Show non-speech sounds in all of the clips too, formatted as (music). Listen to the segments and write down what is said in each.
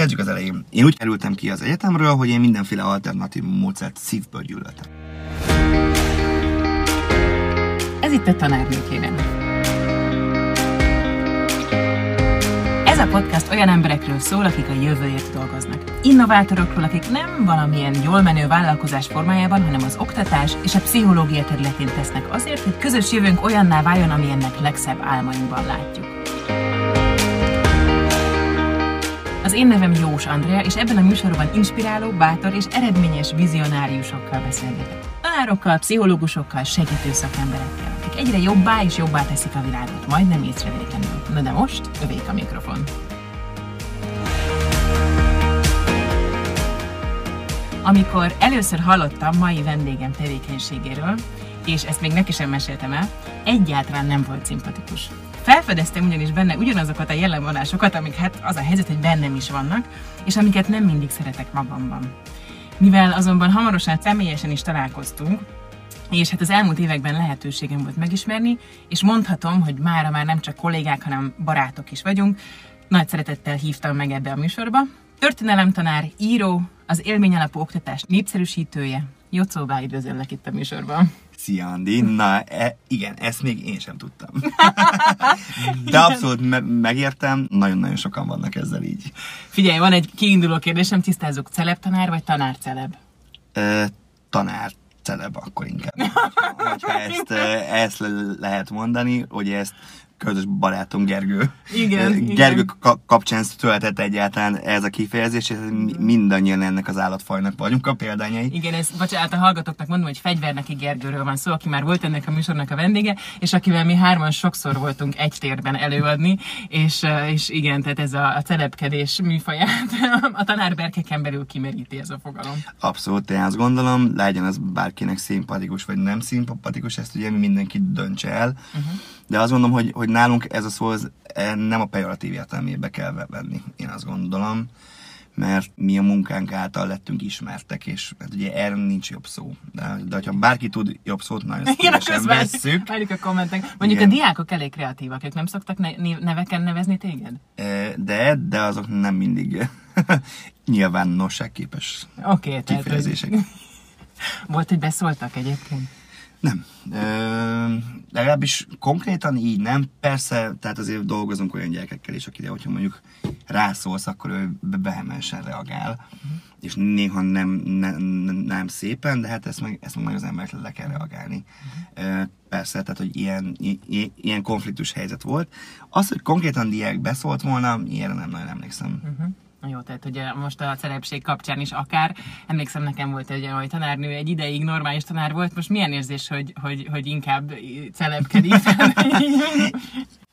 Kezdjük az elején. Én úgy kerültem ki az egyetemről, hogy én mindenféle alternatív módszert szívből gyűlöltem. Ez itt a tanárnőkében. Ez a podcast olyan emberekről szól, akik a jövőért dolgoznak. Innovátorokról, akik nem valamilyen jól menő vállalkozás formájában, hanem az oktatás és a pszichológia területén tesznek azért, hogy közös jövőnk olyanná váljon, amilyennek legszebb álmainkban látjuk. Az én nevem Jós Andrea, és ebben a műsorban inspiráló, bátor és eredményes vizionáriusokkal beszélgetek. Tanárokkal, pszichológusokkal, segítő szakemberekkel, akik egyre jobbá és jobbá teszik a világot, majdnem észrevétlenül. Na de most övék a mikrofon. Amikor először hallottam mai vendégem tevékenységéről, és ezt még neki sem meséltem el, egyáltalán nem volt szimpatikus. Felfedeztem ugyanis benne ugyanazokat a jellemvonásokat, amik hát az a helyzet, hogy bennem is vannak, és amiket nem mindig szeretek magamban. Mivel azonban hamarosan személyesen is találkoztunk, és hát az elmúlt években lehetőségem volt megismerni, és mondhatom, hogy mára már nem csak kollégák, hanem barátok is vagyunk. Nagy szeretettel hívtam meg ebbe a műsorba. Történelemtanár, író, az élményalapú oktatás népszerűsítője. Jocóvá üdvözöllek itt a műsorban. Szia, Andi. Na, e, igen, ezt még én sem tudtam. (laughs) De abszolút me- megértem, nagyon-nagyon sokan vannak ezzel így. Figyelj, van egy kiinduló kérdésem, tisztázzuk, celeb-tanár vagy tanár-celeb? E, tanár celeb akkor inkább. (laughs) Hogyha ezt, ezt le- lehet mondani, hogy ezt közös barátom Gergő. Igen, Gergő igen. ka- kapcsán született egyáltalán ez a kifejezés, és mi- mindannyian ennek az állatfajnak vagyunk a példányai. Igen, ez, bocsánat, a hallgatóknak mondom, hogy Fegyverneki Gergőről van szó, aki már volt ennek a műsornak a vendége, és akivel mi hárman sokszor voltunk egy térben előadni, és, és igen, tehát ez a, a celebkedés műfaját (laughs) a tanárberkeken belül kimeríti ez a fogalom. Abszolút, én azt gondolom, legyen az bárkinek szimpatikus vagy nem szimpatikus, ezt ugye mindenki döntse el. Uh-huh. De azt gondolom, hogy, hogy nálunk ez a szó az, eh, nem a pejoratív értelmébe kell venni, én azt gondolom mert mi a munkánk által lettünk ismertek, és hát ugye erre nincs jobb szó. De, de ha bárki tud jobb szót, nagyon szívesen vesszük. várjuk a kommentek. Mondjuk Igen. a diákok elég kreatívak, ők nem szoktak neveken nevezni téged? Eh, De, de azok nem mindig (laughs) nyilvánosságképes okay, tehát hogy kifejezések. (laughs) volt, hogy beszóltak egyébként. Nem. Ö, legalábbis konkrétan így nem. Persze, tehát azért dolgozunk olyan gyerekekkel is, akire, hogyha mondjuk rászólsz, akkor ő vehemensen reagál. És néha nem, nem, nem szépen, de hát ezt meg, ezt meg az emberek le kell reagálni. Ö, persze, tehát, hogy ilyen, i- ilyen konfliktus helyzet volt. Az, hogy konkrétan diák beszólt volna, ilyenre nem nagyon emlékszem. Uh-huh. Na jó, tehát ugye most a celebség kapcsán is akár, emlékszem nekem volt egy olyan, hogy tanárnő egy ideig normális tanár volt, most milyen érzés, hogy, hogy, hogy inkább celebkedik? (laughs)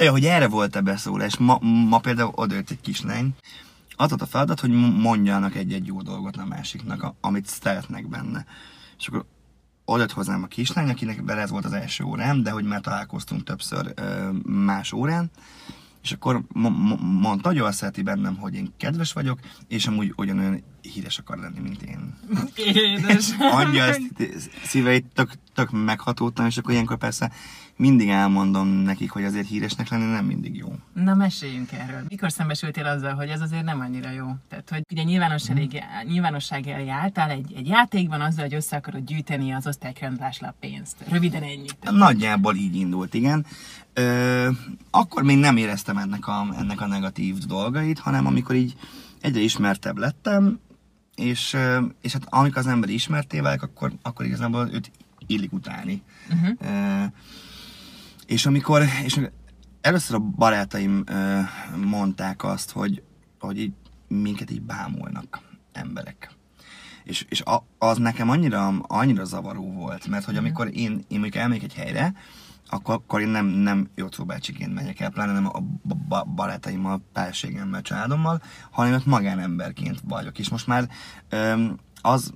Ja, hogy erre volt-e beszólás. Ma, ma például odajött egy kislány, az a feladat, hogy mondjanak egy-egy jó dolgot a másiknak, a- amit szeretnek benne. És akkor odajött hozzám a kislány, akinek vele ez volt az első órám, de hogy már találkoztunk többször más órán, és akkor mo- mo- mondta, hogy jól szereti bennem, hogy én kedves vagyok, és amúgy ugyanolyan híres akar lenni, mint én. Édes. Adja ezt szíveit tök, tök meghatódtam, és akkor ilyenkor persze mindig elmondom nekik, hogy azért híresnek lenni nem mindig jó. Na meséljünk erről. Mikor szembesültél azzal, hogy ez azért nem annyira jó? Tehát, hogy ugye nyilvánosság, nyilvánosság elé álltál egy, egy játékban azzal, hogy össze akarod gyűjteni az osztályköröndlásra a pénzt. Röviden ennyit. Nagyjából így indult, igen. Ö, akkor még nem éreztem ennek a, ennek a negatív dolgait, hanem amikor így egyre ismertebb lettem, és, és hát amikor az ember ismerté válik, akkor, akkor igazából őt illik utálni. Uh-huh. Ö, és amikor, és először a barátaim ö, mondták azt, hogy, hogy így minket így bámulnak emberek. És, és a, az nekem annyira, annyira zavaró volt, mert hogy amikor én, én mondjuk elmegyek egy helyre, akkor, akkor én nem, nem Jocó bácsiként megyek el, pláne nem a ba- barátaimmal, párségemmel, családommal, hanem ott magánemberként vagyok. És most már öm, az,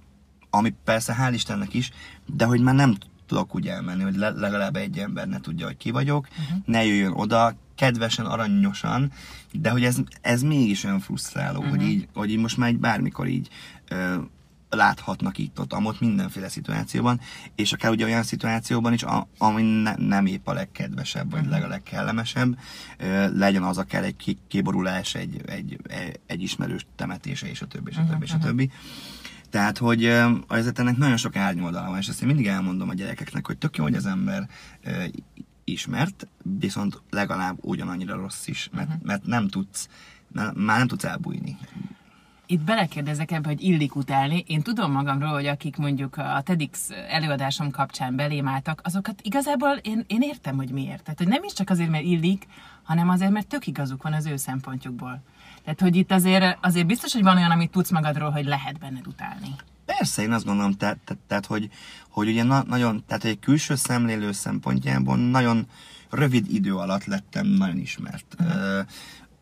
ami persze hál' Istennek is, de hogy már nem tudok úgy elmenni, hogy le- legalább egy ember ne tudja, hogy ki vagyok, uh-huh. ne jöjjön oda, kedvesen, aranyosan, de hogy ez, ez mégis olyan frusztráló, uh-huh. hogy, így, hogy így most már így bármikor így ö, láthatnak itt ott, amott mindenféle szituációban, és akár ugye olyan szituációban is, a, ami ne, nem épp a legkedvesebb, vagy leg a legkellemesebb, ö, legyen az akár egy ki- kiborulás, egy, egy, egy, egy ismerős temetése, és a többi, és a többi, és a többi. Tehát, hogy azért ennek nagyon sok árnyoldala van, és ezt én mindig elmondom a gyerekeknek, hogy tök jó, hogy az ember ismert, viszont legalább ugyanannyira rossz is, mert, mert nem tudsz, már nem tudsz elbújni. Itt belekérdezek ebbe, hogy illik utálni. Én tudom magamról, hogy akik mondjuk a TEDx előadásom kapcsán belém álltak, azokat igazából én, én értem, hogy miért. Tehát, hogy nem is csak azért, mert illik, hanem azért, mert tök igazuk van az ő szempontjukból. Tehát, hogy itt azért, azért biztos, hogy van olyan, amit tudsz magadról, hogy lehet benned utálni. Persze, én azt gondolom, tehát, tehát, tehát hogy, hogy ugye na, nagyon, tehát egy külső szemlélő szempontjából nagyon rövid idő alatt lettem nagyon ismert. Uh-huh.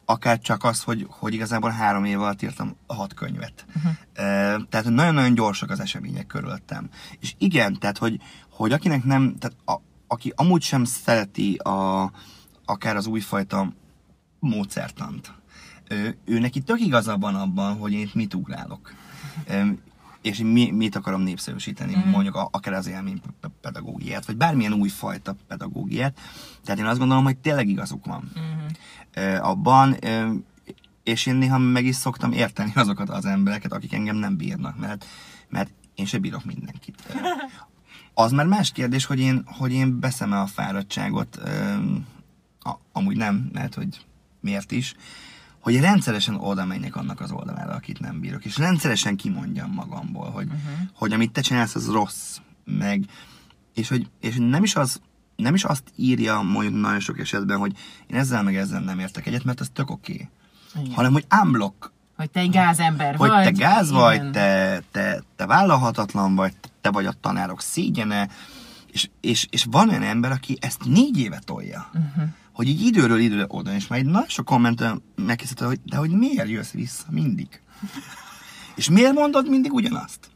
Akár csak az, hogy, hogy igazából három év alatt írtam hat könyvet. Uh-huh. Tehát nagyon-nagyon gyorsak az események körülöttem. És igen, tehát hogy, hogy akinek nem, tehát a, aki amúgy sem szereti a, akár az újfajta módszertant, ő, ő neki tök igaza van abban, hogy én mit ugrálok. És mi, mit akarom népszerűsíteni, mm. mondjuk a, akár az élmény pedagógiát, vagy bármilyen újfajta pedagógiát. Tehát én azt gondolom, hogy tényleg igazuk van mm. abban, és én néha meg is szoktam érteni azokat az embereket, akik engem nem bírnak, mert, mert én se bírok mindenkit. Az már más kérdés, hogy én, hogy én beszem a fáradtságot, ö, a, amúgy nem, mert hogy miért is, hogy rendszeresen oda menjek annak az oldalára, akit nem bírok, és rendszeresen kimondjam magamból, hogy, uh-huh. hogy amit te csinálsz, az rossz, meg, és hogy és nem is az, nem is azt írja mondjuk nagyon sok esetben, hogy én ezzel meg ezzel nem értek egyet, mert ez tök oké. Okay. Hanem, hogy unblock, Hogy te egy gázember hogy vagy. te gáz vagy, te, te, te vállalhatatlan vagy, te vagy a tanárok szégyene, és, és, és van olyan ember, aki ezt négy éve tolja. Uh-huh. Hogy így időről időre oda, és már egy nagyon sok kommentben megkészítette, hogy de hogy miért jössz vissza mindig? és miért mondod mindig ugyanazt?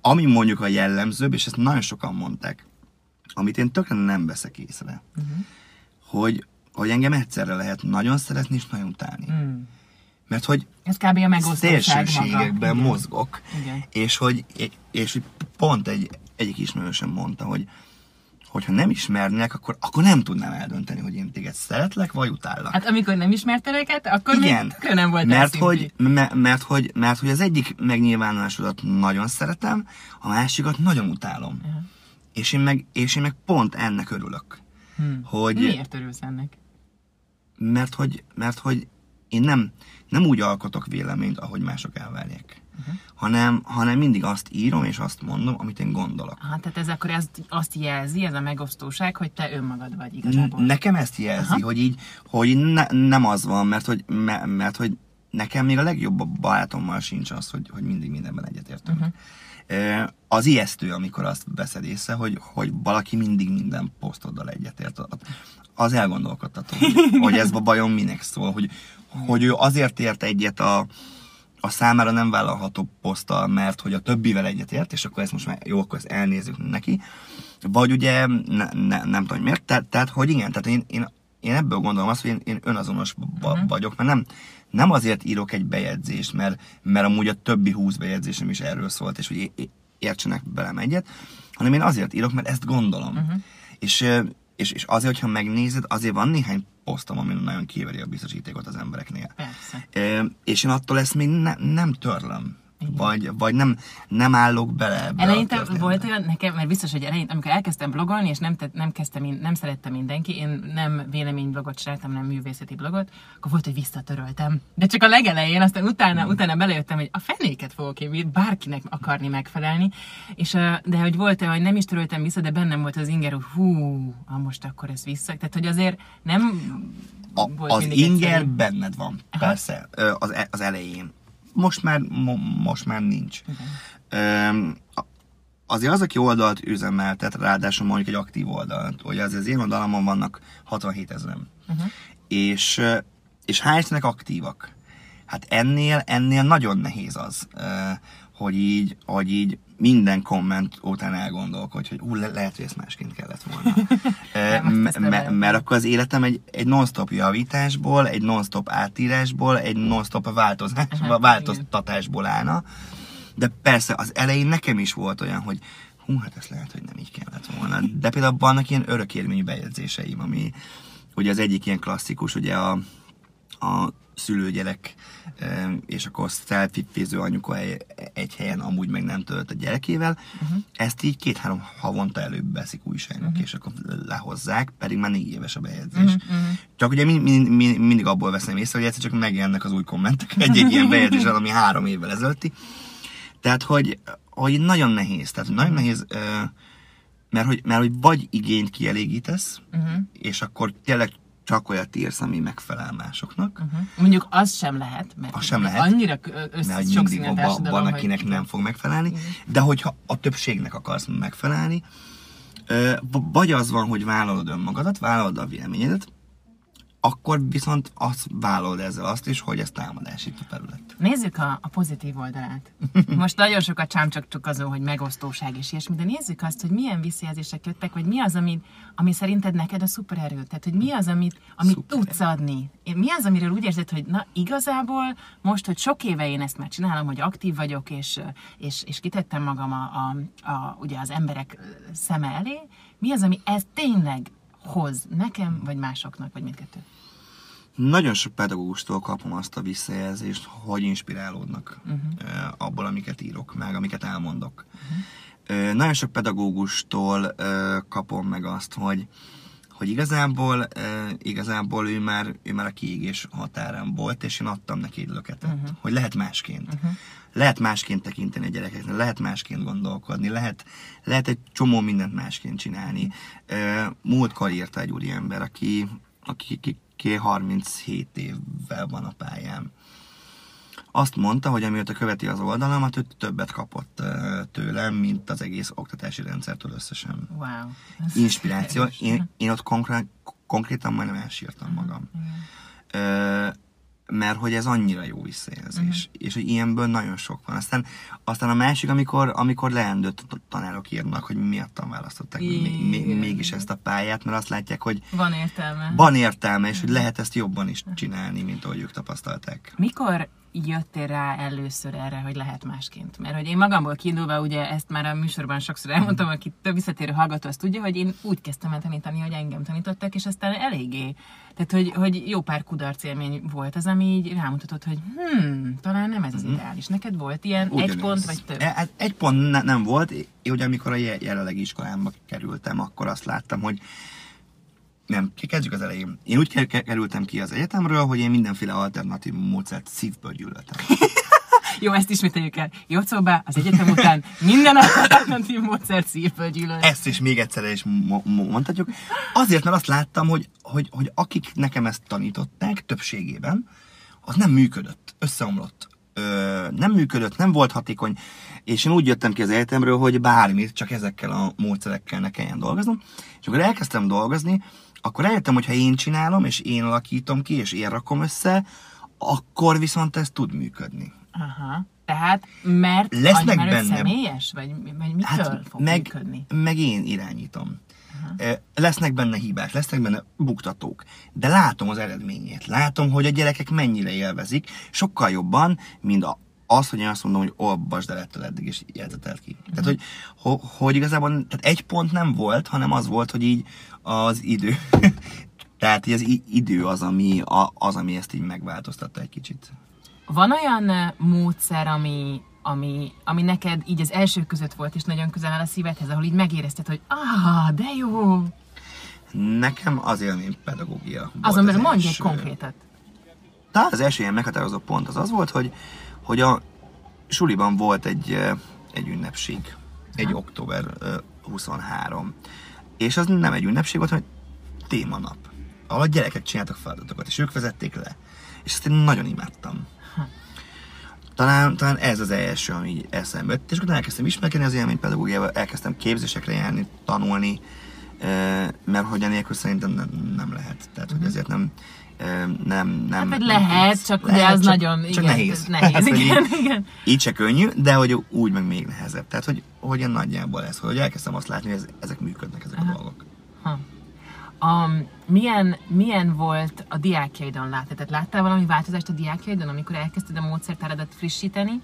Ami mondjuk a jellemzőbb, és ezt nagyon sokan mondták, amit én tökre nem veszek észre, uh-huh. hogy, hogy engem egyszerre lehet nagyon szeretni és nagyon utálni. Mm. Mert hogy Ez kb. a maga. szélsőségekben Igen. mozgok. Igen. És hogy, és pont egy, egyik ismerősöm mondta, hogy hogyha nem ismernék, akkor, akkor nem tudnám eldönteni, hogy én téged szeretlek, vagy utállak. Hát amikor nem ismerted őket, akkor Igen, még nem volt mert hogy, me, mert, hogy, mert hogy az egyik megnyilvánulásodat nagyon szeretem, a másikat nagyon utálom. Aha. És én, meg, és én meg pont ennek örülök. Hmm. Hogy, Miért örülsz ennek? mert hogy, mert hogy én nem, nem úgy alkotok véleményt, ahogy mások elvárják. Uh-huh. Hanem, hanem mindig azt írom és azt mondom, amit én gondolok. Aha, tehát ez akkor ezt, azt jelzi, ez a megosztóság, hogy te önmagad vagy igazából. Nekem ezt jelzi, Aha. hogy így, hogy ne, nem az van, mert hogy, me, mert hogy nekem még a legjobb barátommal sincs az, hogy, hogy mindig mindenben egyetértünk. Uh-huh. Az ijesztő, amikor azt veszed észre, hogy, hogy valaki mindig minden posztoddal egyetért. Az elgondolkodtató, hogy, hogy ez (laughs) a bajom minek szól, hogy, hogy ő azért ért egyet a, a számára nem vállalható poszttal, mert hogy a többivel egyetért, és akkor ezt most már jó, akkor ezt elnézzük neki. Vagy ugye ne, ne, nem tudom, hogy miért. Tehát, tehát hogy igen, tehát én, én, én ebből gondolom azt, hogy én, én önazonos Mhm. vagyok, mert nem, nem azért írok egy bejegyzést, mert, mert amúgy a többi húsz bejegyzésem is erről szólt, és hogy értsenek velem egyet, hanem én azért írok, mert ezt gondolom. Mhm. És, és, és azért, hogyha megnézed, azért van néhány posztom, ami nagyon kiveri a biztosítékot az embereknél. Persze. Ö, és én attól ezt még ne, nem törlöm. Vagy, vagy nem, nem állok bele ebbe Eleinte volt olyan, nekem, mert biztos, hogy eleinte, amikor elkezdtem blogolni, és nem, te, nem, kezdtem, nem szerette mindenki, én nem véleményblogot csináltam, nem művészeti blogot, akkor volt, hogy visszatöröltem. De csak a legelején, aztán utána, Hmm. utána belejöttem, hogy a fenéket fogok én bárkinek akarni megfelelni, és, de hogy volt olyan, hogy nem is töröltem vissza, de bennem volt az inger, hogy hú, ah, most akkor ez vissza. Tehát, hogy azért nem A, volt az inger egyszerű. benned van, Aha. persze, az, e- az elején. Most már, mo, most már nincs. A- azért az, aki oldalt üzemeltet, ráadásul mondjuk egy aktív oldalt, hogy az, az én oldalamon vannak 67 ezeren. Uh-huh. És, és hál' Istennek aktívak. Hát ennél, ennél nagyon nehéz az, hogy így, hogy így minden komment után elgondolkodj, hogy ú, le- lehet, hogy ezt másként kellett volna. (laughs) Azt m- lehet. mert akkor az életem egy, egy non-stop javításból, egy non-stop átírásból, egy non-stop változás, Aha, változtatásból állna, De persze az elején nekem is volt olyan, hogy hú, hát ezt lehet, hogy nem így kellett volna. De például vannak ilyen örökérvényű bejegyzéseim, ami ugye az egyik ilyen klasszikus, ugye a, a szülőgyerek, és akkor szelfiféző anyuka egy- helyen amúgy meg nem tölt a gyerekével. Uh-huh. Ezt így két-három havonta előbb veszik újságnak, uh-huh. és akkor lehozzák, pedig már négy éves a bejegyzés. Uh-huh. Csak ugye mind, mind, mind, mindig abból veszem észre, hogy egyszer csak megjelennek az új kommentek egy-egy ilyen bejegyzésen, ami három évvel ezelőtti. Tehát, hogy, hogy nagyon nehéz, tehát nagyon nehéz, ö, mert hogy, mert hogy vagy igényt kielégítesz, uh-huh. és akkor tényleg csak olyat írsz, ami megfelel másoknak, uh-huh. Mondjuk az sem lehet, mert Az sem lehet. annyira ö- mert össze, hogy sok színű van, van, akinek hogy... nem fog megfelelni, de hogyha a többségnek akarsz megfelelni, vagy az van, hogy vállalod önmagadat, vállalod a véleményedet, akkor viszont azt vállalod ezzel azt is, hogy ez támadásító terület. Nézzük a, a pozitív oldalát. (laughs) Most nagyon sokat csámcsogtuk azon, hogy megosztóság és ilyesmi, de nézzük azt, hogy milyen visszajelzések jöttek, vagy mi az, ami, ami szerinted neked a szupererő. Tehát, hogy mi az, amit, amit Szupererő. tudsz adni. Mi az, amiről úgy érzed, hogy na igazából most, hogy sok éve én ezt már csinálom, hogy aktív vagyok, és, és, és kitettem magam a, a, a, ugye az emberek szeme elé, mi az, ami ez tényleg hoz nekem, vagy másoknak, vagy mindkettő? Nagyon sok pedagógustól kapom azt a visszajelzést, hogy inspirálódnak uh-huh. abból, amiket írok, meg amiket elmondok. Uh-huh. Nagyon sok pedagógustól ö, kapom meg azt, hogy hogy igazából, igazából ő már, ő már a kiégés határán volt, és én adtam neki egy löketet, uh-huh. hogy lehet másként. Uh-huh. Lehet másként tekinteni a gyerekeknek, lehet másként gondolkodni, lehet, lehet egy csomó mindent másként csinálni. Múltkor írta egy úriember, aki, aki, aki, aki 37 évvel van a pályán. Azt mondta, hogy amióta követi az oldalamat, ő többet kapott tőlem, mint az egész oktatási rendszertől összesen Wow. inspiráció. Erős. Én, én ott konkrét, konkrétan majdnem elsírtam magam. Ö, mert hogy ez annyira jó visszajelzés. És hogy ilyenből nagyon sok van. Aztán, aztán a másik, amikor, amikor leendőtt tanárok írnak, hogy miattam választották még, mégis ezt a pályát, mert azt látják, hogy Van értelme. van értelme, és hogy lehet ezt jobban is csinálni, mint ahogy ők tapasztalták. Mikor jöttél rá először erre, hogy lehet másként? Mert hogy én magamból kiindulva, ugye ezt már a műsorban sokszor elmondtam, aki több visszatérő hallgató, azt tudja, hogy én úgy kezdtem el tanítani, hogy engem tanítottak, és aztán eléggé. Tehát, hogy, hogy jó pár kudarc élmény volt az, ami így rámutatott, hogy hmm, talán nem ez az ideális. Neked volt ilyen egy Ugyanez. pont, vagy több? E, hát egy pont ne, nem volt. Én ugye amikor a je- jelenlegi iskolámba kerültem, akkor azt láttam, hogy nem, kezdjük az elején. Én úgy ke- ke- kerültem ki az egyetemről, hogy én mindenféle alternatív módszert szívből gyűlöltem. (laughs) Jó, ezt ismételjük el. Jocóba az egyetem után minden alternatív módszert szívből gyűlöl. Ezt is még egyszer is mo- mo- mondhatjuk. Azért, mert azt láttam, hogy, hogy, hogy akik nekem ezt tanították többségében, az nem működött, összeomlott. Ö, nem működött, nem volt hatékony, és én úgy jöttem ki az egyetemről, hogy bármit, csak ezekkel a módszerekkel ne kelljen dolgoznom. És akkor elkezdtem dolgozni, akkor rájöttem, hogy ha én csinálom, és én alakítom ki, és én rakom össze, akkor viszont ez tud működni. Aha. Tehát, mert, Lesznek mert benne- személyes? Vagy, vagy mitől hát fog meg, működni? meg én irányítom. Uh-huh. Lesznek benne hibák, lesznek benne buktatók, de látom az eredményét. Látom, hogy a gyerekek mennyire élvezik, sokkal jobban, mint a, az, hogy én azt mondom, hogy olvasd el ettől eddig, és jegyzetel ki. Uh-huh. Tehát, hogy, ho, hogy igazából tehát egy pont nem volt, hanem az volt, hogy így az idő. (laughs) tehát az idő az ami, az, ami ezt így megváltoztatta egy kicsit. Van olyan ö, módszer, ami, ami, ami neked így az első között volt, és nagyon közel áll a szívedhez, ahol így megérezted, hogy ah, de jó. Nekem az élmény pedagógia. Azon az belül mondj egy konkrétat. talán az első ilyen meghatározó pont az az volt, hogy, hogy a suliban volt egy, eh, egy ünnepség, egy október eh, 23. És az nem egy ünnepség volt, hanem egy témanap, ahol a gyerekek csináltak feladatokat, és ők vezették le. És ezt én nagyon imádtam. Talán, talán ez az első, ami eszembe jött, és akkor elkezdtem ismerkedni az élménypedagógiával, elkezdtem képzésekre járni, tanulni, mert hogy enélkül szerintem nem, nem lehet. Tehát, hogy ezért nem, eh, nem, nem... Hát, nem lehet, tudsz. csak ugye az csak, nagyon- csak igen, nehéz. (laughs) nehéz, Hát, igen, így, igen. Így se könnyű, de hogy úgy meg még nehezebb. Tehát, hogy, hogy ilyen nagyjából ez, hogy elkezdtem azt látni, hogy ez, ezek működnek, ezek Aha. a dolgok. Ha. Um, milyen, milyen volt a diákjaidon látni? Tehát láttál valami változást a diákjaidon, amikor elkezdted a módszertáradat frissíteni?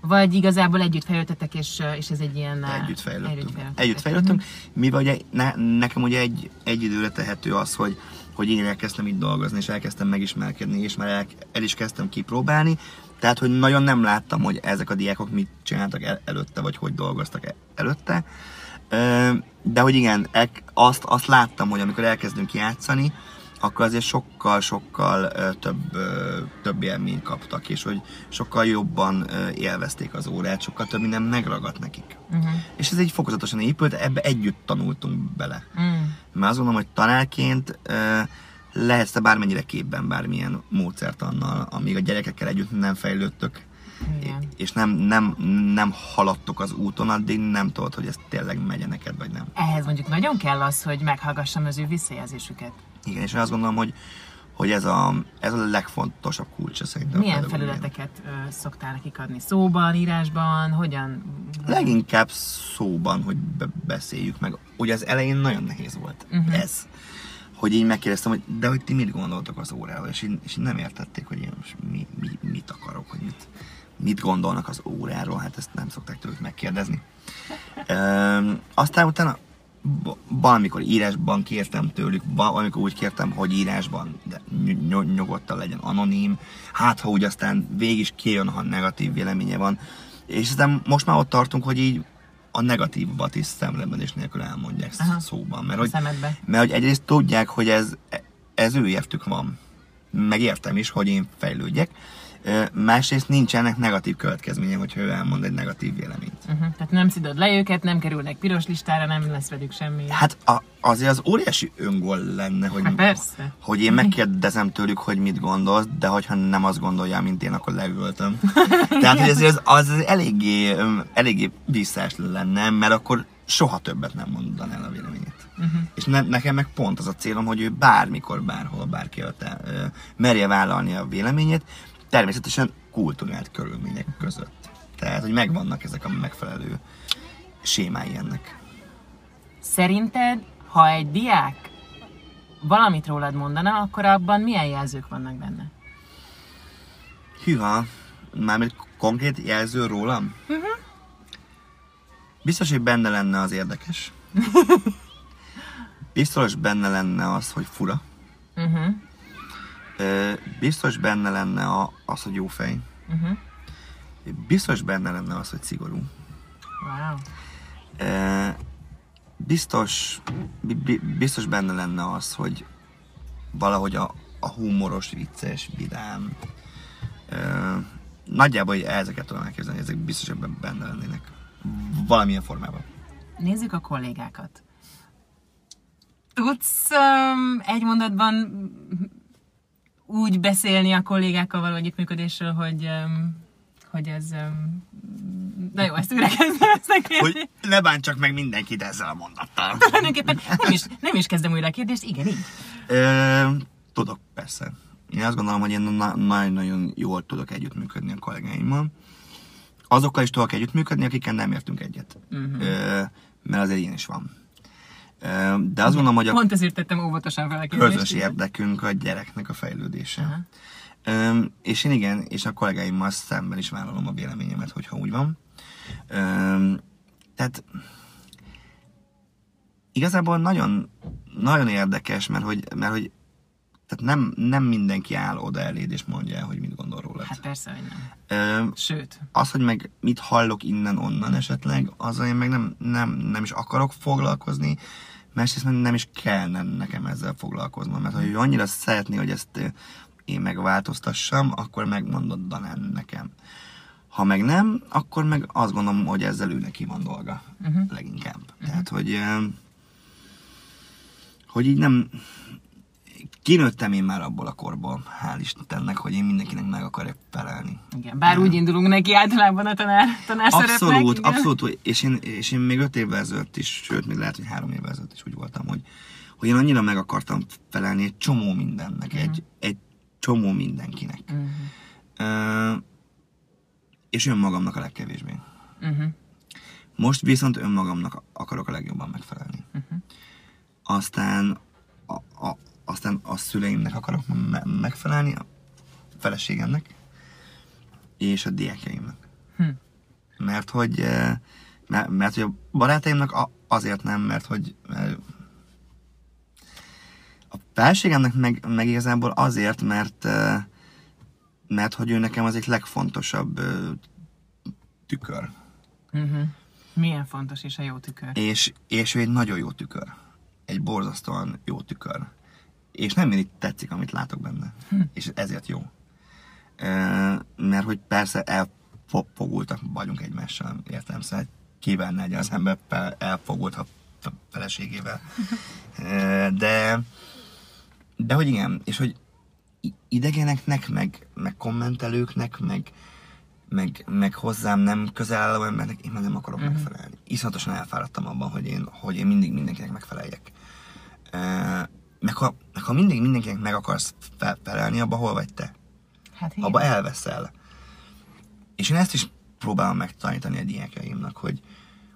Vagy igazából együtt fejlődtetek, és, és ez egy ilyen... Együtt fejlődtünk. Együtt fejlődtünk, mivel ugye ne, nekem ugye egy, egy időre tehető az, hogy, hogy én elkezdtem itt dolgozni, és elkezdtem megismerkedni, és már el, el is kezdtem kipróbálni, tehát, hogy nagyon nem láttam, hogy ezek a diákok mit csináltak el, előtte, vagy hogy dolgoztak el, előtte. De hogy igen, azt, azt láttam, hogy amikor elkezdünk játszani, akkor azért sokkal-sokkal több, több élményt kaptak, és hogy sokkal jobban élvezték az órát, sokkal több minden megragadt nekik. Uh-huh. És ez egy fokozatosan épült, ebbe együtt tanultunk bele. Mm. Mert azt gondolom, hogy tanárként lehetsz te bármennyire képben bármilyen módszertannal, amíg a gyerekekkel együtt nem fejlődtök, Igen. és nem, nem, nem haladtok az úton, addig nem tudod, hogy ez tényleg megy neked, vagy nem. Ehhez mondjuk nagyon kell az, hogy meghallgassam az ő visszajelzésüket. Igen, és én azt gondolom, hogy, hogy ez, a, ez a legfontosabb kulcsa szerintem. Milyen felületeket ö, szoktál nekik adni? Szóban, írásban? Hogyan? Leginkább szóban, hogy be- beszéljük meg. Ugye az elején nagyon nehéz volt Mhm. ez. Hogy így megkérdeztem, hogy de hogy ti mit gondoltok az óráról, és így, és így nem értették, hogy én most mi, mi, mit akarok, hogy mit, mit gondolnak az óráról, hát ezt nem szokták tőlük megkérdezni. Üm, aztán utána valamikor írásban kértem tőlük, va- valamikor úgy kértem, hogy írásban, de ny- ny- nyugodtan legyen anonim, hát ha úgy aztán végig is kijön, ha negatív véleménye van. És aztán most már ott tartunk, hogy így a negatívat is szemlebedés nélkül elmondják Aha. szóban. Mert hogy, mert hogy egyrészt tudják, hogy ez, ez ő értük van. Meg értem is, hogy én fejlődjek. Másrészt nincsenek negatív következménye, hogyha ő elmond egy negatív véleményt. Uh-huh. Tehát nem szidod le őket, nem kerülnek piros listára, nem lesz velük semmi. Hát a, azért az óriási öngól lenne, hogy, Hát persze. hogy én megkérdezem tőlük, hogy mit gondolsz, de hogyha nem azt gondolja, mint én, akkor leültem. (laughs) Tehát, hogy azért az, az eléggé, eléggé visszás lenne, mert akkor soha többet nem mondan el a véleményét. Uh-huh. És ne, nekem meg pont az a célom, hogy ő bármikor, bárhol, bárki előtt merje vállalni a véleményét, természetesen kulturált körülmények között. Tehát, hogy megvannak ezek a megfelelő sémái ennek. Szerinted, ha egy diák valamit rólad mondana, akkor abban milyen jelzők vannak benne? Hűha, mármint konkrét jelző rólam? Uh-huh. Biztos, hogy benne lenne az érdekes. (laughs) Biztos benne lenne az, hogy fura. Uh-huh. Biztos benne lenne a, az, hogy jó fej. Uh-huh. Biztos benne lenne az, hogy szigorú. Wow. Biztos, bi- bi- biztos benne lenne az, hogy valahogy a, a humoros, vicces, vidám. Nagyjából hogy ezeket tudom elképzelni, ezek biztos, hogy benne lennének. Valamilyen formában. Nézzük a kollégákat. Tudsz um, egy mondatban úgy beszélni a kollégákkal való együttműködésről, hogy, hogy ez... Na jó, ezt újra (laughs) kezdem. Hogy ne bántsak meg mindenkit ezzel a mondattal. (laughs) Tulajdonképpen nem is, nem is kezdem újra a kérdést, igen, így. Ö, tudok, persze. Én azt gondolom, hogy én na- nagyon-nagyon jól tudok együttműködni a kollégáimmal. Azokkal is tudok együttműködni, akikkel nem értünk egyet. Mhm. Ö, mert azért ilyen is van. De azt gondolom, hogy a Pont ezért tettem óvatosan kérdést. közös érdekünk a gyereknek a fejlődése. Aha. És én igen, és a kollégáimmal szemben is vállalom a véleményemet, hogyha úgy van. Ö, tehát igazából nagyon, nagyon érdekes, mert hogy, mert hogy tehát nem, nem mindenki áll oda eléd és mondja el, hogy mit gondol rólad. Hát persze, hogy nem. Ö, Sőt. az, hogy meg mit hallok innen-onnan esetleg, azzal én meg nem, nem, nem is akarok foglalkozni, másrészt nem is kellene nekem ezzel foglalkoznom, mert ha ő annyira szeretné, hogy ezt én megváltoztassam, akkor megmondaná nekem. Ha meg nem, akkor meg azt gondolom, hogy ezzel ő neki van dolga Uh-huh. leginkább. Tehát, hogy, hogy így nem... Kinőttem én már abból a korból, hál' Istennek, hogy én mindenkinek meg akarok felelni. Igen, bár úgy indulunk neki általában a tanár, tanár Abszolút, igen. abszolút. És én, és én még öt évvel ezelőtt is, sőt, még lehet, hogy három évvel ezelőtt is úgy voltam, hogy, hogy én annyira meg akartam felelni egy csomó mindennek, egy, egy csomó mindenkinek. Mhm. Ö, és önmagamnak a legkevésbé. Uh-huh. Most viszont önmagamnak akarok a legjobban megfelelni. Uh-huh. Aztán a, a, aztán a szüleimnek akarok me- megfelelni, a feleségemnek, és a diákjaimnak. Hm. mert hogy, eh, mert, mert hogy a barátaimnak azért nem, mert hogy mert a felségemnek meg, meg igazából azért, mert eh, mert hogy ő nekem az egy legfontosabb eh, tükör. Uh-huh. Milyen fontos is a jó tükör. És, és ő egy nagyon jó tükör. Egy borzasztóan jó tükör. És nem mindig tetszik, amit látok benne. És ezért jó. Mert hogy persze elfogultak vagyunk egymással, értem, szóval kívánna egy az ember elfogult a feleségével. Ö, de, de hogy igen, és hogy idegeneknek, meg, meg kommentelőknek, meg, meg, meg hozzám nem közel álló embernek én már nem akarok uh-huh. megfelelni. Iszonyatosan elfáradtam abban, hogy én, hogy én mindig mindenkinek megfeleljek. Meg, ha, meg ha mindig mindenkinek meg akarsz fe- felelni, abba hol vagy te? Hát igen. Abba elveszel. És én ezt is próbálom megtanítani a diákjaimnak, hogy,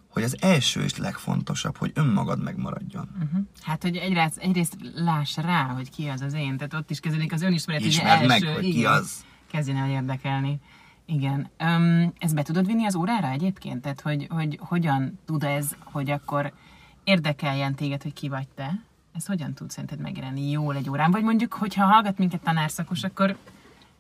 hogy az első és legfontosabb, hogy önmagad megmaradjon. Uh-huh. Hát, hogy egyrészt, egyrészt láss rá, hogy ki az az én, tehát ott is kezdődik az önismeret, ugye Ismerd meg, első, hogy ki igen, az. Kezdjen el érdekelni. Igen. Um, ezt be tudod vinni az órára egyébként? Tehát, hogy, hogy hogyan tud ez, hogy akkor érdekeljen téged, hogy ki vagy te? Ez hogyan tud szerinted megjelenni jól egy órán? Vagy mondjuk, hogyha hallgat minket tanárszakos, akkor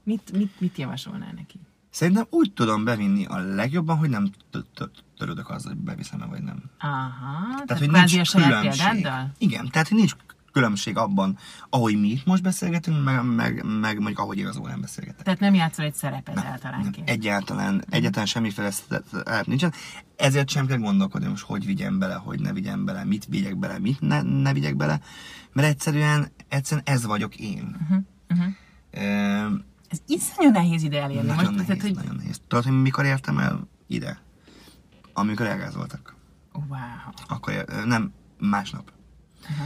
mit, mit, mit javasolnál neki? Szerintem úgy tudom bevinni a legjobban, hogy nem tö- tö- törődök azzal, hogy beviszem-e vagy nem. Aha, tehát, Tehát, hogy a nincs saját különbség. Igen, tehát, hogy nincs különbség abban, ahogy mi itt most beszélgetünk, meg, meg, meg mondjuk ahogy én az órán beszélgetek. Tehát nem játszol egy szerepet Nem, általánként. egyáltalán, egyáltalán semmiféle szerep nincsen. Ezért sem kell gondolkodni, most hogy vigyem bele, hogy ne vigyem bele, mit vigyek bele, mit ne, ne vigyek bele, mert egyszerűen, egyszerűen ez vagyok én. Uh-huh, uh-huh. Ö, Ez iszonyú nehéz ide elérni. nagyon Most, nehéz, tehát, hogy... nagyon nehéz. Tudod, hogy mikor értem el ide? Amikor elgázoltak. Wow. Akkor, nem, másnap. Aha.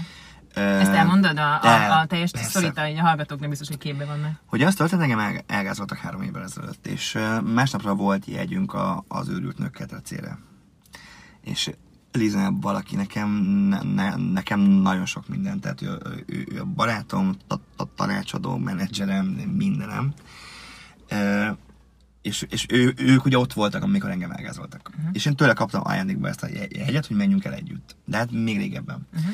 Ezt elmondod a, el- a, a teljes szorít, a hallgatók nem biztos, hogy képben vannak. Hogy azt történt, engem el, elgázoltak három évvel ezelőtt, és másnapra volt jegyünk a, az őrült nők ketrecére. És Liza valaki nekem, ne, ne, nekem nagyon sok minden, tehát ő, ő, ő, a barátom, ta, ta, tanácsadó, menedzserem, mindenem. Ö, és, és ő, ők ugye ott voltak, amikor engem elgázoltak. Uh-huh. És én tőle kaptam ajándékba ezt a je- jegyet, hogy menjünk el együtt. De hát még régebben. Uh-huh.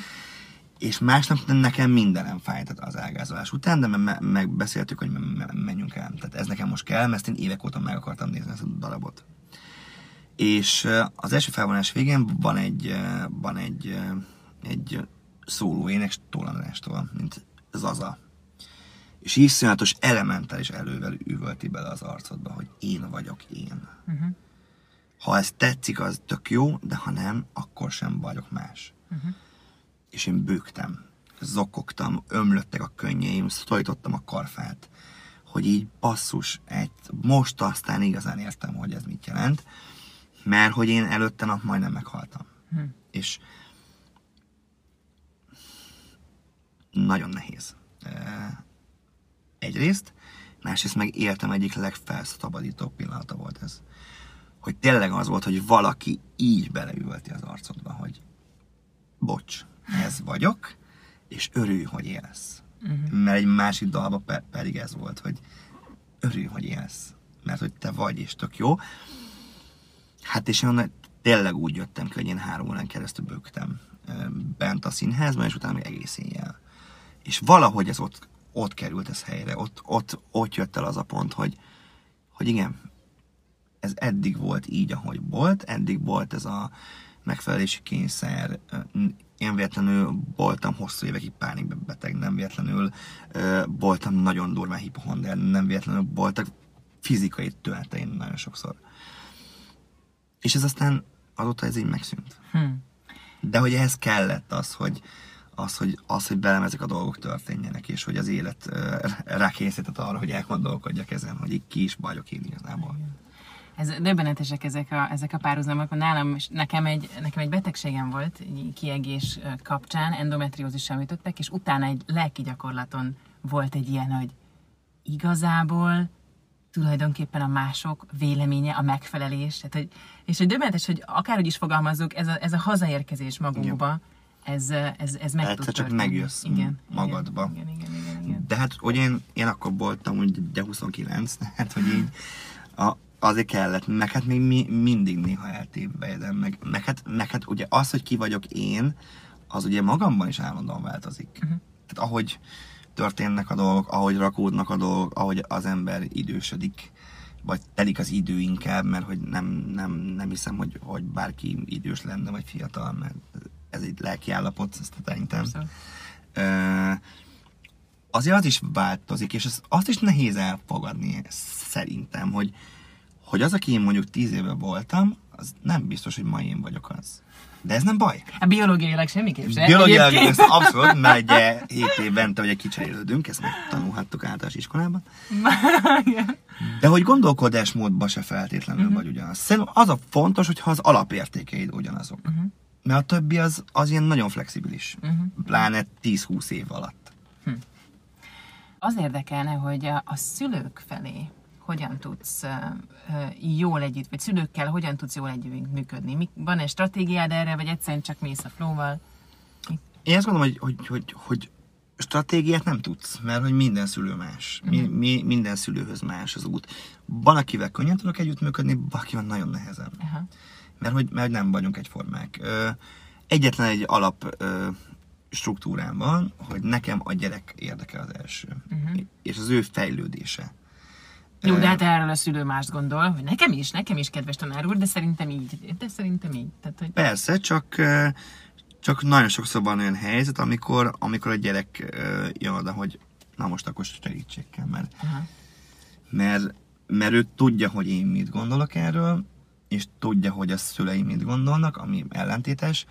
És másnap nekem mindenem fájt az elgázolás után, de me- megbeszéltük, hogy me- me- menjünk el. Tehát ez nekem most kell, mert én évek óta meg akartam nézni ezt a darabot. És az első felvonás végén van egy, van egy, egy szóló ének Tóth Andrástól, mint Zaza. És iszonyatos elementális elővel üvölti bele az arcodba, hogy én vagyok én. Uh-huh. Ha ez tetszik, az tök jó, de ha nem, akkor sem vagyok más. Uh-huh. És én bőgtem, zokogtam, ömlöttek a könnyeim, szorítottam a karfát, hogy így basszus, egy, most aztán igazán értem, hogy ez mit jelent, mert hogy én előtte nap majdnem meghaltam. Hm. És nagyon nehéz. Eh, Egyrészt, másrészt meg életem egyik legfelszabadítóbb pillanata volt ez. Hogy tényleg az volt, hogy valaki így beleüvölti az arcodba, hogy bocs, ez vagyok, és örülj, hogy élsz. Uh-huh. Mert egy másik dalban pe- pedig ez volt, hogy örülj, hogy élsz. Mert hogy te vagy, és tök jó. Hát és én tényleg úgy jöttem ki, hogy én három órán keresztül bőgtem bent a színházban, és utána még egész éjjel. És valahogy ez ott, ott került ez helyre, ott, ott, ott jött el az a pont, hogy, hogy igen, ez eddig volt így, ahogy volt, eddig volt ez a megfelelési kényszer, én véletlenül voltam hosszú évekig pánikbeteg, nem véletlenül voltam nagyon durván hipohonder, nem véletlenül voltak fizikai tüneteim nagyon sokszor. És ez aztán azóta ez így megszűnt. Hm. De hogy ehhez kellett az, hogy az, hogy, az, hogy velem ezek a dolgok történjenek, és hogy az élet ö, rákényszerített arra, hogy elgondolkodjak ezen, hogy így ki is vagyok én igazából. Ez döbbenetesek ezek a, ezek a párhuzamok. Nálam, nekem egy, nekem egy betegségem volt, egy kiegés kapcsán, endometriózissal ütöttek, és utána egy lelki gyakorlaton volt egy ilyen, hogy igazából tulajdonképpen a mások véleménye, a megfelelés, tehát, hogy, és hogy döbbenetes, hogy akárhogy is fogalmazzuk, ez a, ez a hazaérkezés magunkba, ez, ez, ez meg Egyszer csak történni. megjössz magadba. Igen, igen, igen, igen, igen. De hát, hogy én, én akkor voltam, úgy, de 29, (laughs) tehát, hogy így a, azért kellett, meg hát még mi, mindig néha eltévedem, meg, meg, hát, meg hát ugye az, hogy ki vagyok én, az ugye magamban is állandóan változik. Uh-huh. Tehát ahogy történnek a dolgok, ahogy rakódnak a dolgok, ahogy az ember idősödik, vagy telik az idő inkább, mert hogy nem, nem, nem hiszem, hogy, hogy bárki idős lenne, vagy fiatal, mert ez egy lelki állapot, ezt szerintem. Uh, azért az is változik, és az, azt is nehéz elfogadni szerintem, hogy, hogy az, aki én mondjuk tíz éve voltam, az nem biztos, hogy ma én vagyok az. De ez nem baj. A biológiailag semmiképp sem. Biológiailag ez abszolút, mert ugye 7 év bent, ugye kicserélődünk, ezt megtanulhattuk általános iskolában. (laughs) De hogy gondolkodásmódban se feltétlenül uh-huh. vagy ugyanaz. Szerintem az a fontos, hogyha az alapértékeid ugyanazok. Uh-huh. Mert a többi az, az ilyen nagyon flexibilis. Uh-huh. Pláne 10-20 év alatt. Hm. Az érdekelne, hogy a, a szülők felé hogyan tudsz jól együtt, vagy szülőkkel hogyan tudsz jól együtt működni? Van-e stratégiád erre, vagy egyszerűen csak mész a flóval? Én azt gondolom, hogy, hogy, hogy, hogy stratégiát nem tudsz, mert hogy minden szülő más. Mi, uh-huh. mi, minden szülőhöz más az út. Van, akivel könnyen tudok együttműködni, valakivel nagyon nehezen. Uh-huh. Mert, hogy, mert nem vagyunk egyformák. Egyetlen egy alap struktúrám van, hogy nekem a gyerek érdekel az első. Uh-huh. És az ő fejlődése. Jó, de hát erről a szülő mást gondol, hogy nekem is, nekem is kedves tanár úr, de szerintem így, de szerintem így. Tehát, hogy... Persze, csak, csak nagyon sokszor van olyan helyzet, amikor, amikor a gyerek jön oda, hogy na most akkor segítség kell, mert, mert, mert ő tudja, hogy én mit gondolok erről, és tudja, hogy a szüleim mit gondolnak, ami ellentétes,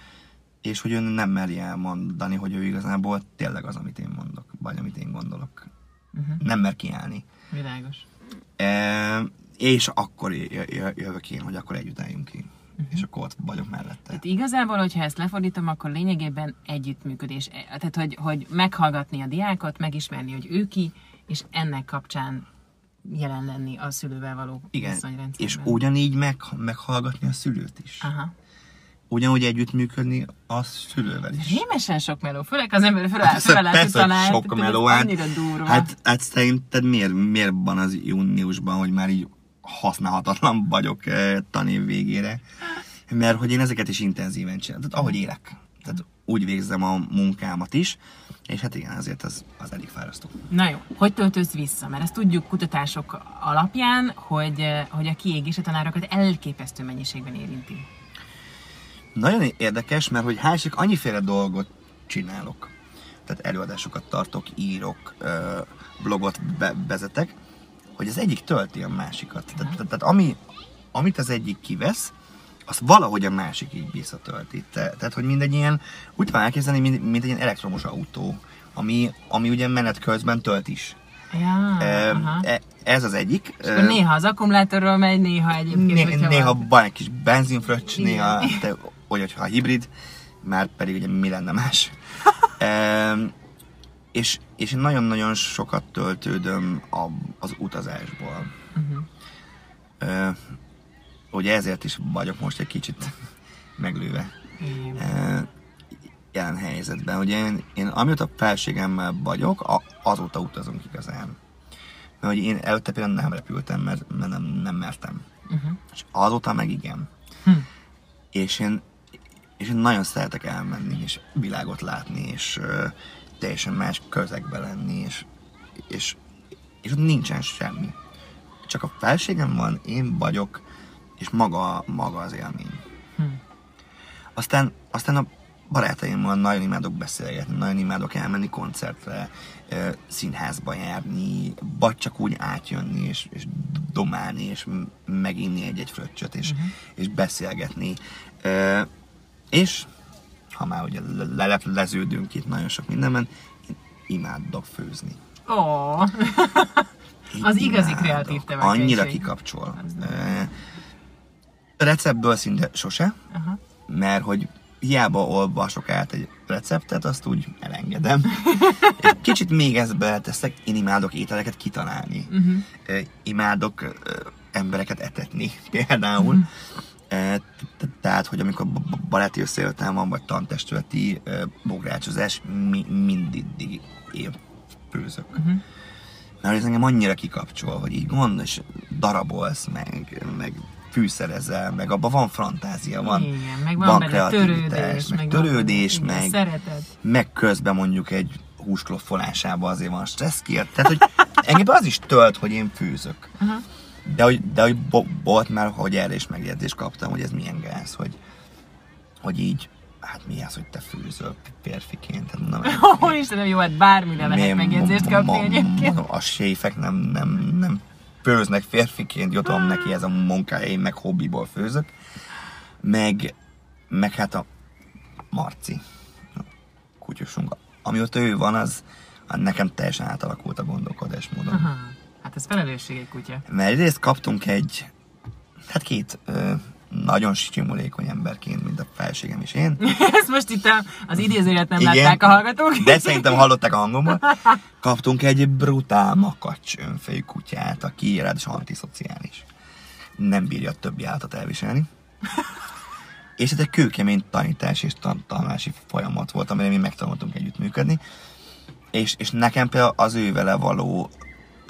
és hogy ő nem meri elmondani, hogy ő igazából tényleg az, amit én mondok, vagy amit én gondolok. Uh-huh. Nem mer kiállni. Világos. E, és akkor jövök én, hogy akkor együtt álljunk ki. Uh-huh. És akkor ott vagyok mellette. Tehát igazából, hogyha ezt lefordítom, akkor lényegében együttműködés. Tehát, hogy, hogy meghallgatni a diákot, megismerni, hogy ő ki, és ennek kapcsán jelen lenni a szülővel való Igen, és ugyanígy meg, meghallgatni a szülőt is. Aha. Ugyanúgy együttműködni a szülővel is. Rémesen sok meló, főleg az ember föláll, hát, föláll persze, tanált, sok meló, hát, hát, hát szerinted miért, miért van az júniusban, hogy már így használhatatlan vagyok eh, tanév végére? Mert hogy én ezeket is intenzíven csinálom, tehát ahogy élek. Tehát úgy végzem a munkámat is, és hát igen, azért az, az elég fárasztó. Na jó, hogy töltőz vissza? Mert ezt tudjuk kutatások alapján, hogy, hogy a kiégés a tanárokat elképesztő mennyiségben érinti. Nagyon érdekes, mert hogy hálsik annyiféle dolgot csinálok. Tehát előadásokat tartok, írok, blogot be- vezetek, hogy az egyik tölti a másikat. Tehát, tehát, tehát ami, amit az egyik kivesz, azt valahogy a másik így visszatölti. Te, tehát, hogy mindegy ilyen, úgy van elképzelni, mint, mint egy ilyen elektromos autó, ami, ami ugye menet közben tölt is. Ja, e, ez az egyik. És akkor néha az akkumulátorról megy, néha egyébként. Né, néha van egy kis benzinfröccs, néha te, olyan, hogyha hibrid, már pedig ugye mi lenne más. (laughs) e, és, és nagyon-nagyon sokat töltődöm a, az utazásból. Uh-huh. E, ugye ezért is vagyok most egy kicsit (laughs) meglőve e, jelen helyzetben. Ugye én, én amióta felségemmel vagyok, a, azóta utazunk igazán. Mert hogy én előtte például nem repültem, mert, mert nem, nem mertem. Uh-huh. És azóta meg igen. Hm. És én és én nagyon szeretek elmenni, és világot látni, és teljesen más közegbe lenni, és, és, és ott nincsen semmi. Csak a felségem van, én vagyok, és maga, maga az élmény. Hm. Aztán, aztán a barátaimmal nagyon imádok beszélgetni, nagyon imádok elmenni koncertre, színházba járni, vagy csak úgy átjönni, és, és domálni, és meginni egy-egy fröccsöt, és, uh-huh. és beszélgetni. És, ha már ugye leződünk itt nagyon sok mindenben, én imádok főzni. Ó, oh. az igazi kreatív tevékenység. Annyira kikapcsol. Receptből szinte sose, uh-huh. mert hogy hiába olvasok át egy receptet, azt úgy elengedem. (laughs) Egy kicsit még ezt beleteszek, én imádok ételeket kitalálni. Uh-huh. Imádok embereket etetni (laughs) például. Uh-huh. Tehát, hogy amikor baráti összejöttem van, vagy tantestületi bográcsozás, mi, mindig én főzök. Uh-huh. Mert ez engem annyira kikapcsol, hogy így gond, és darabolsz, meg, meg fűszerezel, meg abban van fantázia, van, Igen, meg van, van kreativitás, törődés, meg van törődés, igen, meg, Szeretet. meg közben mondjuk egy húskloffolásába azért van stressz kiért. Tehát, hogy engem az is tölt, hogy én főzök. Aha. De hogy, de hogy volt már, hogy erre is megjegyzést kaptam, hogy ez milyen gáz, hogy, hogy így, hát mi az, hogy te főzöl férfiként? Tehát nem, Ó, Istenem, jó, hát bármire lehet megjegyzést kapni egyébként. A séfek nem, nem, nem főznek férfiként, jutom neki ez a munkája, én meg hobbiból főzök. Meg, meg hát a Marci, a kutyusunk, amióta ő van, az az nekem teljesen átalakult a gondolkodásmódom. Aha. Hát ez felelősség egy kutya. Mert egyrészt kaptunk egy, hát két ö, nagyon simulékony emberként, mint a felségem és én. (laughs) Ezt most itt az idézőjet nem Igen. látták a hallgatók. De szerintem hallották a hangomból. Kaptunk egy brutál makacs önfejű kutyát, aki ráadásul antiszociális. Nem bírja a többi állatot elviselni. És ez egy kőkemény tanítás és tan- tanulási folyamat volt, amire mi megtanultunk együttműködni. És, és nekem például az ő vele való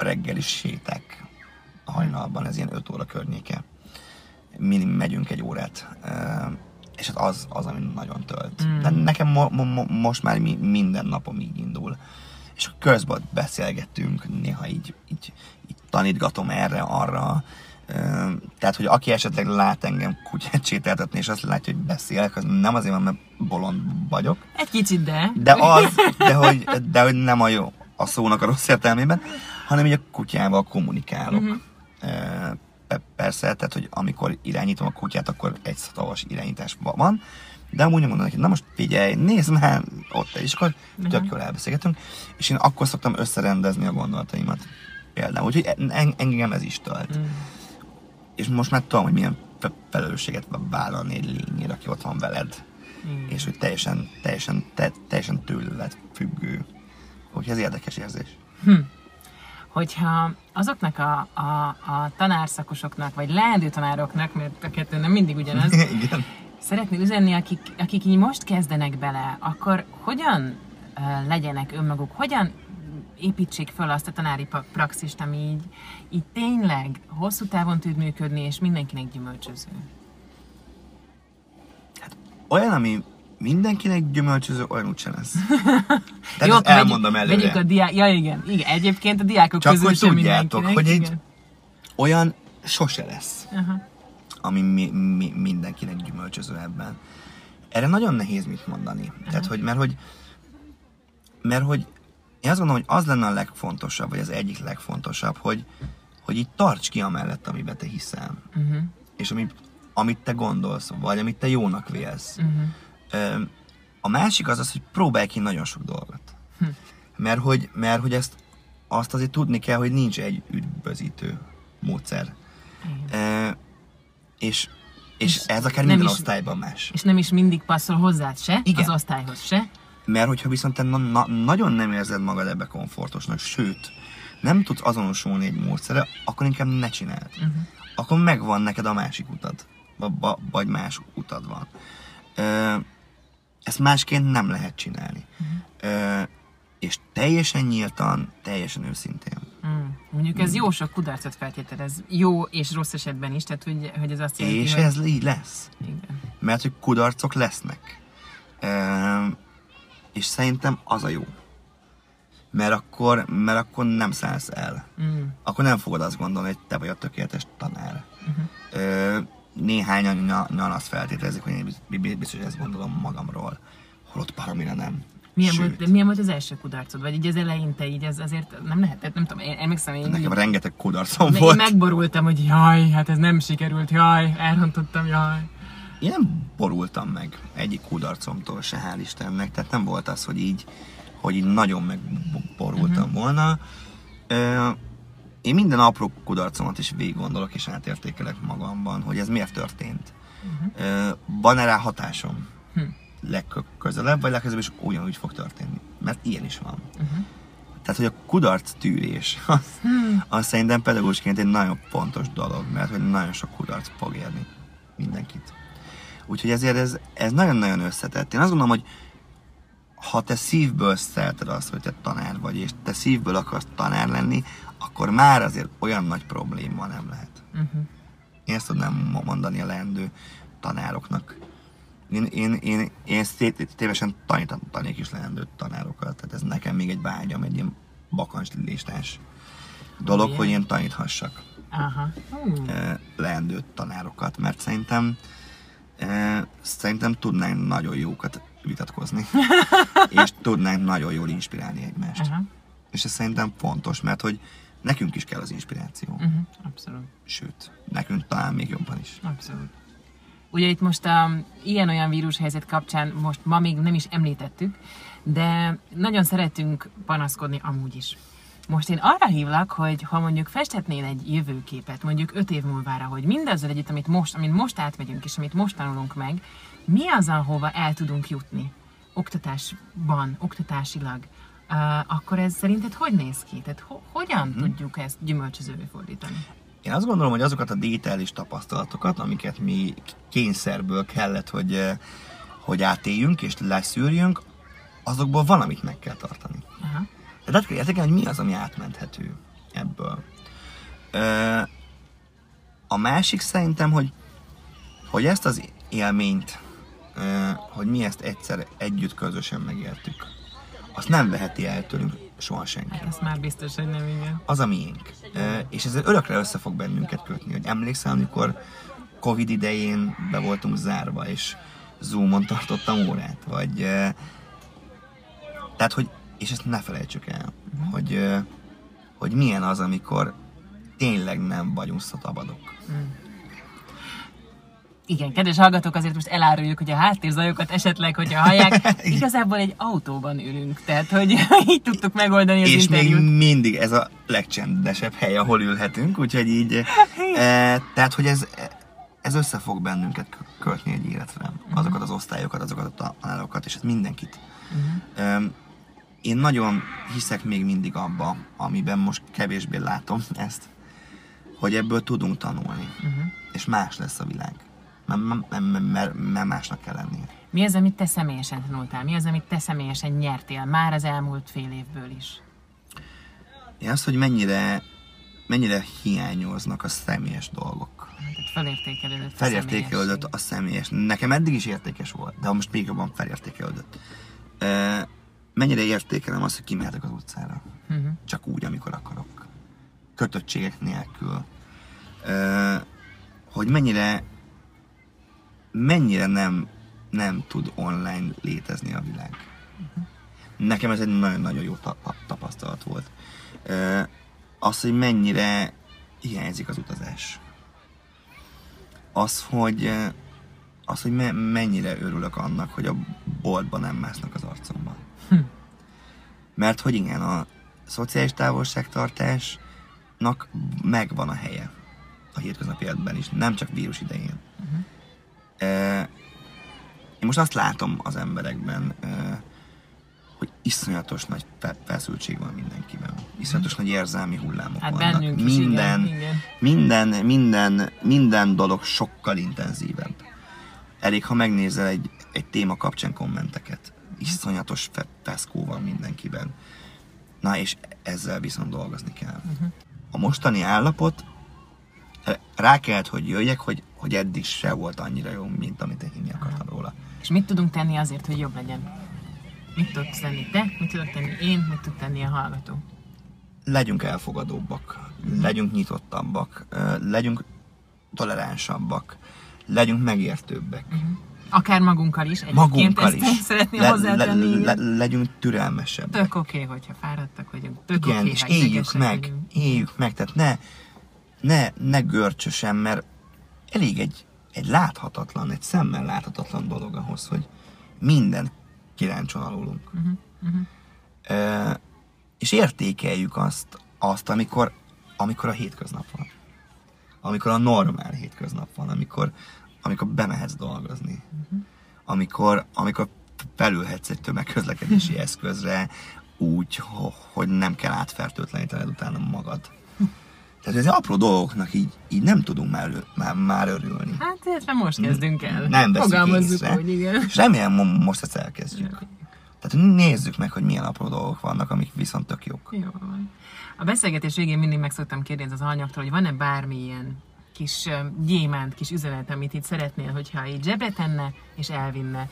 reggeli séták hajnalban, ez ilyen 5 óra környéke. Mi megyünk egy órát, ö, és hát az, az ami nagyon tölt. Mm. De nekem mo- mo- mo- most már mi, minden napom így indul. És közben beszélgettünk, néha így, így, így tanítgatom erre, arra. Ö, Tehát, hogy aki esetleg lát engem kutyát sétáltatni, és azt látja, hogy beszélek, az nem azért van, mert bolond vagyok, Egy kicsit, de. de az, de hogy, de hogy nem a jó a szónak a rossz értelmében, hanem így a kutyával kommunikálok. Mhm. Uh-huh. Persze, tehát, hogy amikor irányítom a kutyát, akkor egy szavas irányítás van, de amúgy mondom neki, na most figyelj, nézd már ott, és akkor tök jól elbeszélgetünk, és én akkor szoktam összerendezni a gondolataimat. Például, úgyhogy en- engem ez is tölt. Mm. És most már tudom, hogy milyen fe- felelősséget vállalni egy lényért, aki ott van veled Igen. és hogy teljesen, teljesen, te, teljesen tőled függő. Úgyhogy ez érdekes érzés. Hogyha azoknak a, a, a tanárszakosoknak, vagy leendő tanároknak, mert a kettő nem mindig ugyanaz, (laughs) Igen. szeretnél üzenni, akik, akik így most kezdenek bele, akkor hogyan uh, legyenek önmaguk, hogyan építsék fel azt a tanári praxist, ami így, így tényleg hosszú távon tud működni, és mindenkinek gyümölcsöző. Olyan, ami mindenkinek gyümölcsöző, olyan úgyse lesz. (laughs) Tehát Jó, ezt elmondom vegyük, előre. vegyük a diák... Ja, igen, igen. Egyébként a diákok Csak közül hogy sem tudjátok, hogy egy- igen. Olyan sose lesz, Aha. ami mi, mi, mindenkinek gyümölcsöző ebben. Erre nagyon nehéz mit mondani. Tehát, hogy, mert hogy, mert hogy én azt gondolom, hogy az lenne a legfontosabb, vagy az egyik legfontosabb, hogy, hogy így tarts ki amellett, amiben te hiszel. Uh-huh. És amit, amit te gondolsz, vagy amit te jónak vélsz. Uh-huh. A másik az az, hogy próbálj ki nagyon sok dolgot. Hm. Mert hogy, mert hogy ezt azt azért tudni kell, hogy nincs egy üdvözítő módszer. Ö, És, és, És ez akár minden is- osztályban más. És nem is mindig passzol hozzád se, Igen. az osztályhoz se. Mert hogyha viszont te na- na- nagyon nem érzed magad ebbe komfortosnak, sőt, nem tudsz azonosulni egy módszerre, akkor inkább ne csináld. Uh-huh. Akkor megvan neked a másik utad. Va- va- Vagy más utad van. Ö, ezt másként nem lehet csinálni. Ö, és teljesen nyíltan, teljesen őszintén. Mm. Mondjuk ez jó sok kudarcot feltételez. Jó és rossz esetben is, tehát hogy, hogy ez azt jelenti, És hogy... ez így lesz. Igen. Mert hogy kudarcok lesznek. Ö, és szerintem az a jó. Mert akkor, mert akkor nem szállsz el. Mm. Akkor nem fogod azt gondolni, hogy te vagy a tökéletes tanár. Uh-huh. Ö, néhányan azt feltételezik, hogy én biz- biz- biztos, hogy ezt gondolom magamról. Holott baromira nem. Milyen, Sőt, volt, milyen volt az első kudarcod? Vagy így az eleinte így ez azért nem lehetett, nem tudom, én emlékszem, én, Nekem így, rengeteg kudarcom én volt. megborultam, hogy jaj, hát ez nem sikerült, jaj, elrontottam, jaj. Én nem borultam meg egyik kudarcomtól se, hál' Istennek. Tehát nem volt az, hogy így, hogy így nagyon megborultam uh-huh. volna. Ö, én minden apró kudarcomat is végig gondolok és átértékelek magamban, hogy ez miért történt. Uh-huh. Van-e rá hatásom? Hm. Legközelebb, vagy legközelebb is ugyanúgy fog történni. Mert ilyen is van. Uh-huh. Tehát, hogy a kudarc tűrés, az, Hmm. az szerintem pedagógusként egy nagyon fontos dolog, mert hogy nagyon sok kudarc fog érni mindenkit. Úgyhogy ezért ez, ez nagyon-nagyon összetett. Én azt gondolom, hogy ha te szívből szereted azt, hogy te tanár vagy, és te szívből akarsz tanár lenni, akkor már azért olyan nagy probléma nem lehet. Uh-huh. Én ezt tudnám mo- mondani a leendő tanároknak. Én, én, én, én tévesen tanítanék is leendő tanárokat, tehát ez nekem még egy vágyam, egy ilyen bakancslistás dolog, Ilyen? hogy én taníthassak Aha. Eh, leendő tanárokat, mert szerintem eh, szerintem tudnánk nagyon jókat vitatkozni, (laughs) és tudnánk nagyon jól inspirálni egymást. Aha. És ez szerintem fontos, mert hogy nekünk is kell az inspiráció. Uh-huh. Abszolút. Sőt, nekünk talán még jobban is. Abszolút. Ugye itt most a ilyen-olyan vírushelyzet kapcsán most ma még nem is említettük, de nagyon szeretünk panaszkodni amúgy is. Most én arra hívlak, hogy ha mondjuk festetnél egy jövőképet, mondjuk öt év múlvára, hogy mindazzal együtt, amit most, amit most átmegyünk, és amit most tanulunk meg, mi az, ahova el tudunk jutni? Oktatásban, oktatásilag. Akkor ez szerinted hogy néz ki? Tehát ho- hogyan tudjuk ezt gyümölcsözővé fordítani? Én azt gondolom, hogy azokat a dételis tapasztalatokat, amiket mi kényszerből kellett, hogy, eh, hogy átéljünk és leszűrjünk, azokból valamit meg kell tartani. Aha. Tehát át kell értékelni, hogy mi az, ami átmenthető ebből. Ö, a másik szerintem, hogy, hogy ezt az élményt, ö, hogy mi ezt egyszer együtt közösen megéltük, azt nem veheti el tőlünk soha senki. Ez már biztos, hogy nem igen. Az a miénk. És ez örökre össze fog bennünket kötni. Hogy emlékszel, amikor Covid idején be voltunk zárva, és Zoomon tartottam órát, vagy... Tehát, hogy... És ezt ne felejtsük el, hogy, ö, hogy milyen az, amikor tényleg nem vagyunk szabadok. Igen, kedves hallgatók, azért most eláruljuk, hogy a háttérzajokat esetleg, hogyha hallják, (laughs) igazából egy autóban ülünk, tehát hogy (laughs) így tudtuk megoldani az és interjút. még mindig ez a legcsendesebb hely, ahol ülhetünk, úgyhogy így, e, tehát, hogy ez, ez össze fog bennünket kö- kötni egy életre. Azokat az osztályokat, azokat a tanárokat, és ez mindenkit. E, én nagyon hiszek még mindig abba, amiben most kevésbé látom ezt, hogy ebből tudunk tanulni, és más lesz a világ. Mert, másnak kell lennie. Mi az, amit te személyesen tanultál? Mi az, amit te személyesen nyertél már az elmúlt fél évből is? Én azt, hogy mennyire, mennyire hiányoznak a személyes dolgok. Tehát felértékelődött a Felértékelődött a személyes. Nekem eddig is értékes volt, de most még jobban felértékelődött. Mennyire értékelem azt, hogy kimehetek az utcára. Mhm. Csak úgy, amikor akarok. Kötöttségek nélkül. Ö, hogy mennyire mennyire nem, nem tud online létezni a világ. Nekem ez egy nagyon-nagyon jó ta- ta- tapasztalat volt. Az, hogy mennyire hiányzik az utazás. Az, hogy az, hogy me- mennyire örülök annak, hogy a boltban nem másznak az arcomban. Mert hogy igen, a szociális távolságtartásnak megvan a helye a hétköznapi életben is, nem csak vírus idején. Én most azt látom az emberekben, hogy iszonyatos nagy fe- feszültség van mindenkiben. Iszonyatos nagy érzelmi hullámok Hát vannak. bennünk is, minden, igen, igen. minden, minden, minden dolog sokkal intenzívebb. Elég, ha megnézel egy, egy téma kapcsán kommenteket. Iszonyatos fe- feszkó van mindenkiben. Na és ezzel viszont dolgozni kell. A mostani állapot rá kellett, hogy jöjjek, hogy, hogy eddig se volt annyira jó, mint amit én hinni akartam róla. És mit tudunk tenni azért, hogy jobb legyen? Mit tudsz tenni te? Mit tudok tenni én? Mit tud tenni a hallgató? Legyünk elfogadóbbak, legyünk nyitottabbak, legyünk toleránsabbak, legyünk megértőbbek. Akár magunkkal is. Egyébként Magunkkal ezt is. szeretném Le, hozzátenni. le, le, legyünk türelmesebbek. Tök oké, okay, hogyha fáradtak vagyunk. Tök Igen, oké, és éljük meg, vagyunk. éljük meg, tehát ne, ne, ne görcsösen, mert elég egy, egy láthatatlan, egy szemmel láthatatlan dolog ahhoz, hogy minden kiráncson alulunk. Mhm, Ö, és értékeljük azt, azt amikor, amikor a hétköznap van. Amikor a normál hétköznap van, amikor, amikor bemehetsz dolgozni. Mhm. Amikor, amikor felülhetsz egy tömegközlekedési (laughs) eszközre úgy, ho- hogy nem kell átfertőtlenítened utána magad. Tehát ez apró dolgoknak így, így nem tudunk már, már, már örülni. Hát illetve most kezdünk el. Nem Fogalmazzuk észre. úgy, igen. És remélem mo- most ezt elkezdjük. Tehát nézzük meg, hogy milyen apró dolgok vannak, amik viszont tök jók. Jó van. A beszélgetés végén mindig meg szoktam kérdezni az anyagtól, hogy van-e bármilyen kis gyémánt, kis üzenet, amit itt szeretnél, hogyha így zsebre tenne és elvinne.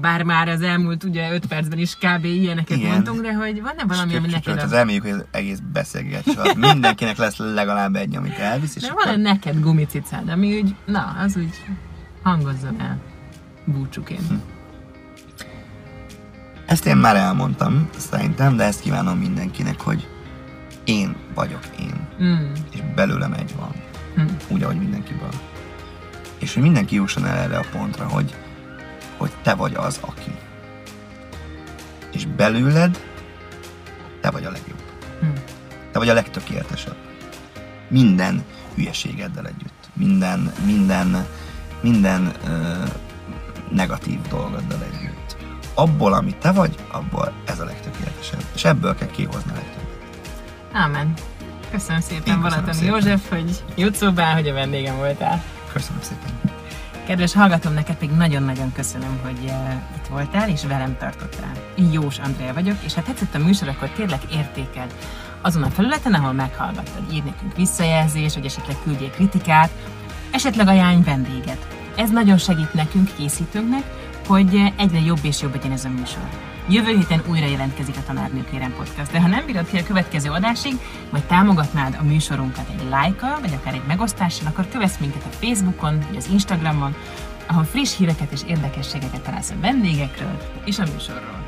Bár már az elmúlt ugye 5 percben is kb. ilyeneket Igen. mondtunk, de hogy van-e valami, ami neked... Az A... elmélyük, hogy az egész beszélgetés mindenkinek lesz legalább egy, amit elvisz, és De akkor... van-e neked gumicicád, ami úgy, na, az úgy hangozzon el búcsúként. Hm. Ezt én már elmondtam, szerintem, de ezt kívánom mindenkinek, hogy én vagyok én, Mm. és belőlem egy van, Hm. úgy, ahogy mindenkiből. És hogy mindenki jusson el erre a pontra, hogy, hogy te vagy az, aki. És belőled te vagy a legjobb. Hm. Te vagy a legtökéletesebb. Minden hülyeségeddel együtt. Minden, minden, minden ö, negatív dolgoddal együtt. Abból, amit te vagy, abból ez a legtökéletesebb. És ebből kell kihozni a legtöbbet. Ámen. Köszönöm szépen, Balatoni. József, hogy jut szóba, hogy a vendégem voltál. Köszönöm szépen. Kedves hallgatom, neked pedig nagyon-nagyon köszönöm, hogy uh, itt voltál és velem tartottál. Jós Andrea vagyok, és ha tetszett a műsor, akkor kérlek értékeld azon a felületen, ahol meghallgattad. Írj nekünk visszajelzés, vagy esetleg küldjél kritikát, esetleg ajánlj vendéget. Ez nagyon segít nekünk, készítőnknek, hogy uh, egyre jobb és jobb legyen ez a műsor. Jövő héten újra jelentkezik a Tanárnők Kérem Podcast, de ha nem bírod ki a következő adásig, vagy támogatnád a műsorunkat egy lájkkal, vagy akár egy megosztással, akkor kövess minket a Facebookon, vagy az Instagramon, ahol friss híreket és érdekességeket találsz a vendégekről és a műsorról.